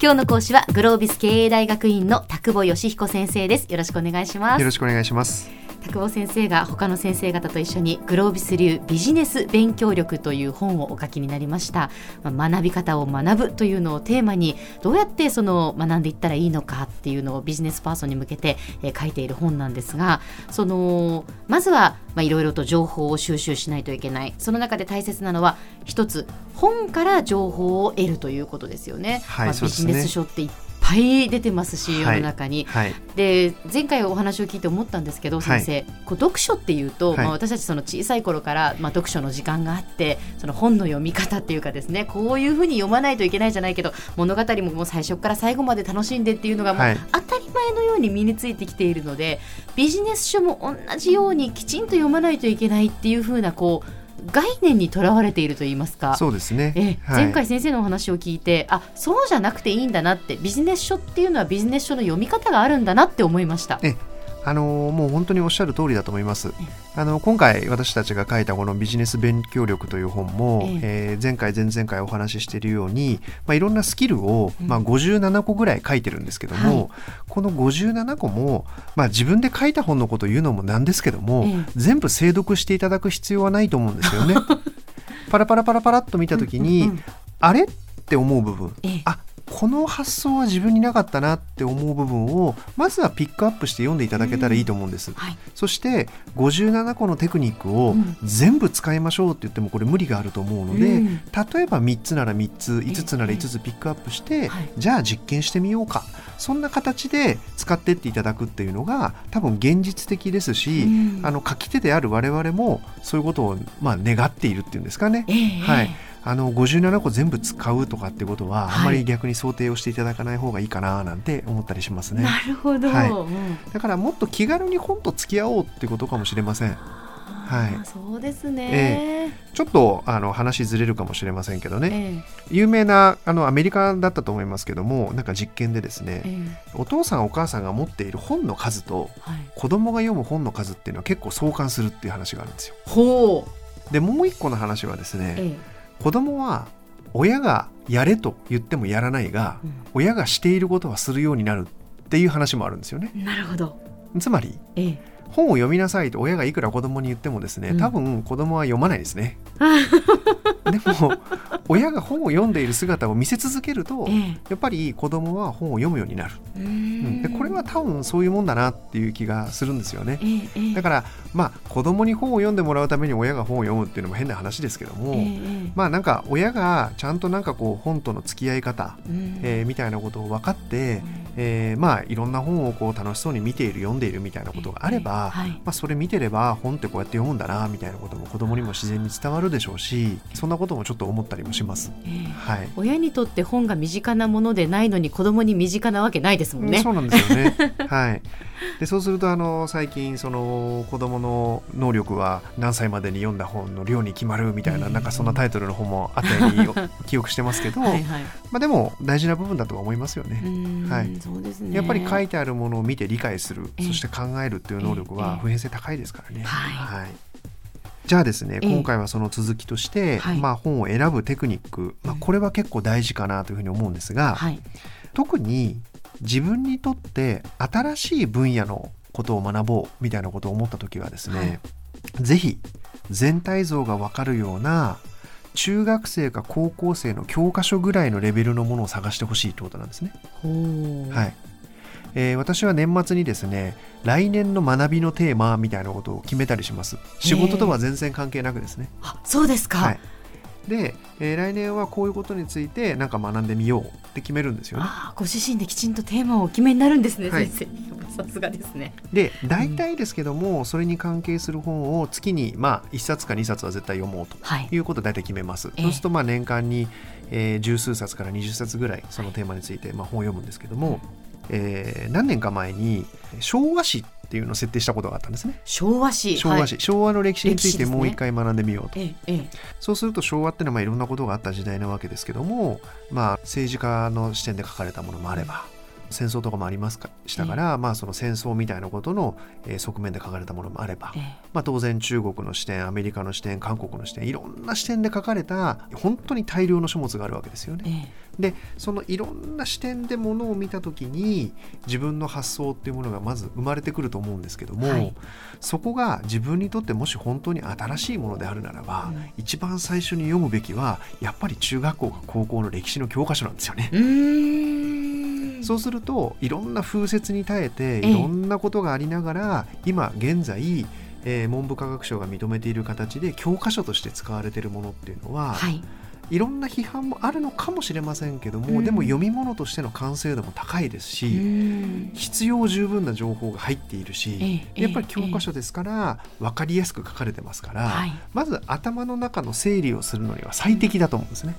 今日の講師はグロービス経営大学院の田久保義彦先生です。よろしくお願いします。よろしくお願いします。久保先生が他の先生方と一緒にグロービス流ビジネス勉強力という本をお書きになりました、まあ、学び方を学ぶというのをテーマにどうやってその学んでいったらいいのかっていうのをビジネスパーソンに向けて、えー、書いている本なんですがそのまずはいろいろと情報を収集しないといけない。その中で大切なのは一つ本から情報を得るということですよね。はい、まあ、ビジネス書っていっぱい出てますし、世の中に、はい、で前回お話を聞いて思ったんですけど先生、こう読書っていうと、まあ、私たちその小さい頃から、まあ、読書の時間があってその本の読み方っていうかですねこういうふうに読まないといけないじゃないけど物語ももう最初から最後まで楽しんでっていうのがもう当たり前のように身についてきているのでビジネス書も同じようにきちんと読まないといけないっていうふうなこう概念にとらわれていると言いますか。そうですね、え前回先生のお話を聞いてあそうじゃなくていいんだなってビジネス書っていうのはビジネス書の読み方があるんだなって思いました。えあのもう本当におっしゃる通りだと思います。あの今回私たちが書いたこのビジネス勉強力という本も、ええ。ー、前回前々回お話ししているように、まあ、いろんなスキルを、まあ、57個ぐらい書いてるんですけども、はい、この57個も、まあ、自分で書いた本のことを言うのもなんですけども、全部精読していただく必要はないと思うんですよね。パラパラパラパラっと見た時に、うんうんうん、あれ？って思う部分、あこの発想は自分になかったなって思う部分をまずはピックアップして読んでいただけたらいいと思うんです、うん。はい、そして57個のテクニックを全部使いましょうって言ってもこれ無理があると思うので、うん、例えば3つなら3つ5つなら5つピックアップして、ええ。じゃあ実験してみようか。そんな形で使ってっていただくっていうのが多分現実的ですし、うん、あの書き手である我々もそういうことをまあ願っているっていうんですかね。え、はいあの57個全部使うとかってことは、あんまり逆に想定をしていただかない方がいいかななんて思ったりしますね。なるほど、はい、だからもっと気軽に本と付き合おうってことかもしれません。はい、そうですね、えー、ちょっとあの話ずれるかもしれませんけどね、えー、有名なあのアメリカだったと思いますけどもなんか実験でですね、えー、お父さんお母さんが持っている本の数と、はい、子供が読む本の数っていうのは結構相関するっていう話があるんですよ。ほう。でもう一個の話はですね、えー子供は親がやれと言ってもやらないが、うん、親がしていることはするようになるっていう話もあるんですよね。なるほど。つまり、ええ、本を読みなさいと親がいくら子供に言ってもですね、多分子供は読まないですね。でも親が本を読んでいる姿を見せ続けると、ええ、やっぱり子供は本を読むようになる、うん、でこれは多分そういうもんだなっていう気がするんですよね、え、だからまあ子供に本を読んでもらうために親が本を読むっていうのも変な話ですけども、まあなんか親がちゃんとなんかこう本との付き合い方、うん、えー、みたいなことを分かって、えー、まあいろんな本をこう楽しそうに見ている読んでいるみたいなことがあれば、はい、まあ、それ見てれば本ってこうやって読むんだなみたいなことも子供にも自然に伝わるでしょうしそんなこともちょっと思ったりもします、えー、はい、親にとって本が身近なものでないのに子供に身近なわけないですもんね。そうなんですよね。はい。でそうするとあの最近その子供の能力は何歳までに読んだ本の量に決まるみたいな、なんかそんなタイトルの本もあったように 記憶してますけどはい、まあ、でも大事な部分だとは思いますよね。はい、そうですね。やっぱり書いてあるものを見て理解する、そして考えるっていう能力は普遍性高いですからね。はい、じゃあですね、今回はその続きとして、まあ、本を選ぶテクニック、まあ、これは結構大事かなというふうに思うんですが、特に自分にとって新しい分野のことを学ぼうみたいなことを思った時はですね、はい、ぜひ全体像がわかるような中学生か高校生の教科書ぐらいのレベルのものを探してほしいってことなんですね。はいえー、私は年末にですね来年の学びのテーマみたいなことを決めたりします仕事とは全然関係なくですね。あそうですか、はいで、えー、来年はこういうことについてなんか学んでみようって決めるんですよね。ご自身できちんとテーマをお決めになるんですね、はい、先生。さすがですね。で大体ですけども、うん、それに関係する本を月にまあ1冊か2冊は絶対読もうとい。うことを大体決めます。はい、そうするとまあ年間に、えー、十数冊から20冊ぐらいそのテーマについてまあ本を読むんですけども、はい、えー、何年か前に昭和史っていうのを設定したことがあったんですね。昭和史。昭和史、はい、昭和の歴史についてもう一回学んでみようと、ねええ、そうすると昭和っていうのはまあいろんなことがあった時代なわけですけども、まあ、政治家の視点で書かれたものもあれば戦争とかもありますかしたから、えまあ、その戦争みたいなことの、えー、側面で書かれたものもあれば、え、まあ、当然中国の視点アメリカの視点韓国の視点いろんな視点で書かれた本当に大量の書物があるわけですよね。でそのいろんな視点でものを見た時に自分の発想っていうものがまず生まれてくると思うんですけども、はい、そこが自分にとってもし本当に新しいものであるならば、うん、一番最初に読むべきはやっぱり中学校か高校の歴史の教科書なんですよね。そうするといろんな風雪に耐えていろんなことがありながら、今現在えー、文部科学省が認めている形で教科書として使われているものっていうのは、はい、いろんな批判もあるのかもしれませんけども、うん、でも読み物としての完成度も高いですし、うん、必要十分な情報が入っているし、やっぱり教科書ですから分かりやすく書かれてますから、まず頭の中の整理をするのには最適だと思うんですね。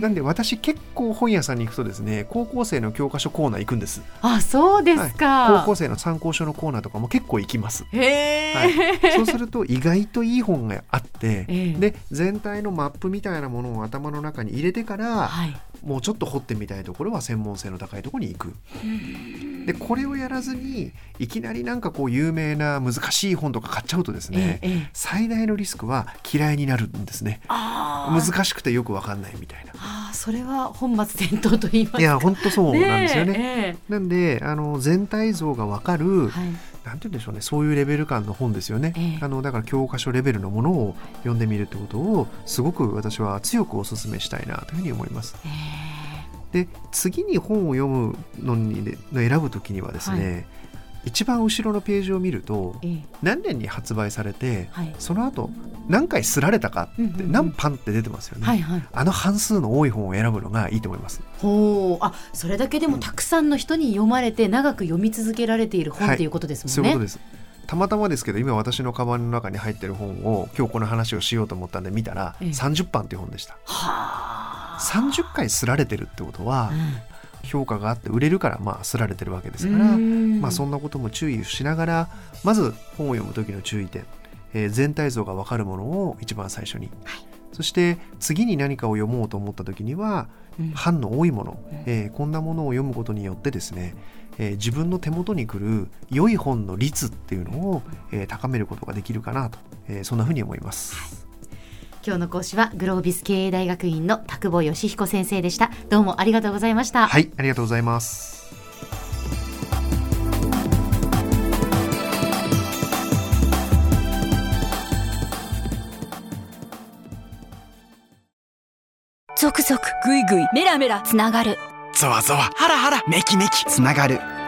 なんで私結構本屋さんに行くとですね高校生の教科書コーナー行くんです。あそうですか、はい、高校生の参考書のコーナーとかも結構行きます。へえ、はい、そうすると意外といい本があって、で全体のマップみたいなものを頭の中に入れてから、はい、もうちょっと掘ってみたいところは専門性の高いところに行く。でこれをやらずにいきなりなんかこう有名な難しい本とか買っちゃうとですね、ええ、最大のリスクは嫌いになるんですね。難しくてよくわかんないみたいな。あそれは本末転倒と言いますか。いや本当そうなんですよね、ねえ、なんであの全体像がわかる、はいなんて言うんでしょうね。そういうレベル感の本ですよね、えあのだから教科書レベルのものを読んでみるってことをすごく私は強くお勧めしたいなというふうに思います。えで次に本を読むのに、ね、選ぶ時にはですね、はい、一番後ろのページを見ると、ええ、何年に発売されて、はい、その後何回すられたかって何パンって出てますよね、はいはい、あの半数の多い本を選ぶのがいいと思います。ほう。あそれだけでもたくさんの人に読まれて長く読み続けられている本っていうことですもんね、そういうことです。たまたまですけど今私のカバンの中に入ってる本を今日この話をしようと思ったんで見たら、ええ、30版っていう本でした。はあ。30回すられてるってことは、評価があって売れるからまあすられてるわけですから、まあ、そんなことも注意しながらまず本を読む時の注意点、えー、全体像が分かるものを一番最初に、はい、そして次に何かを読もうと思った時には、うん、版の多いもの、えー、こんなものを読むことによってですね、えー、自分の手元に来る良い本の率っていうのを、えー、高めることができるかなと、えー、そんなふうに思います。はい今日の講師はグロービス経営大学院の田久保義彦先生でした。どうもありがとうございました。はいありがとうございます。続々ぐいぐいメラメラつながる。ゾワゾワハラハラメキメキ。つながる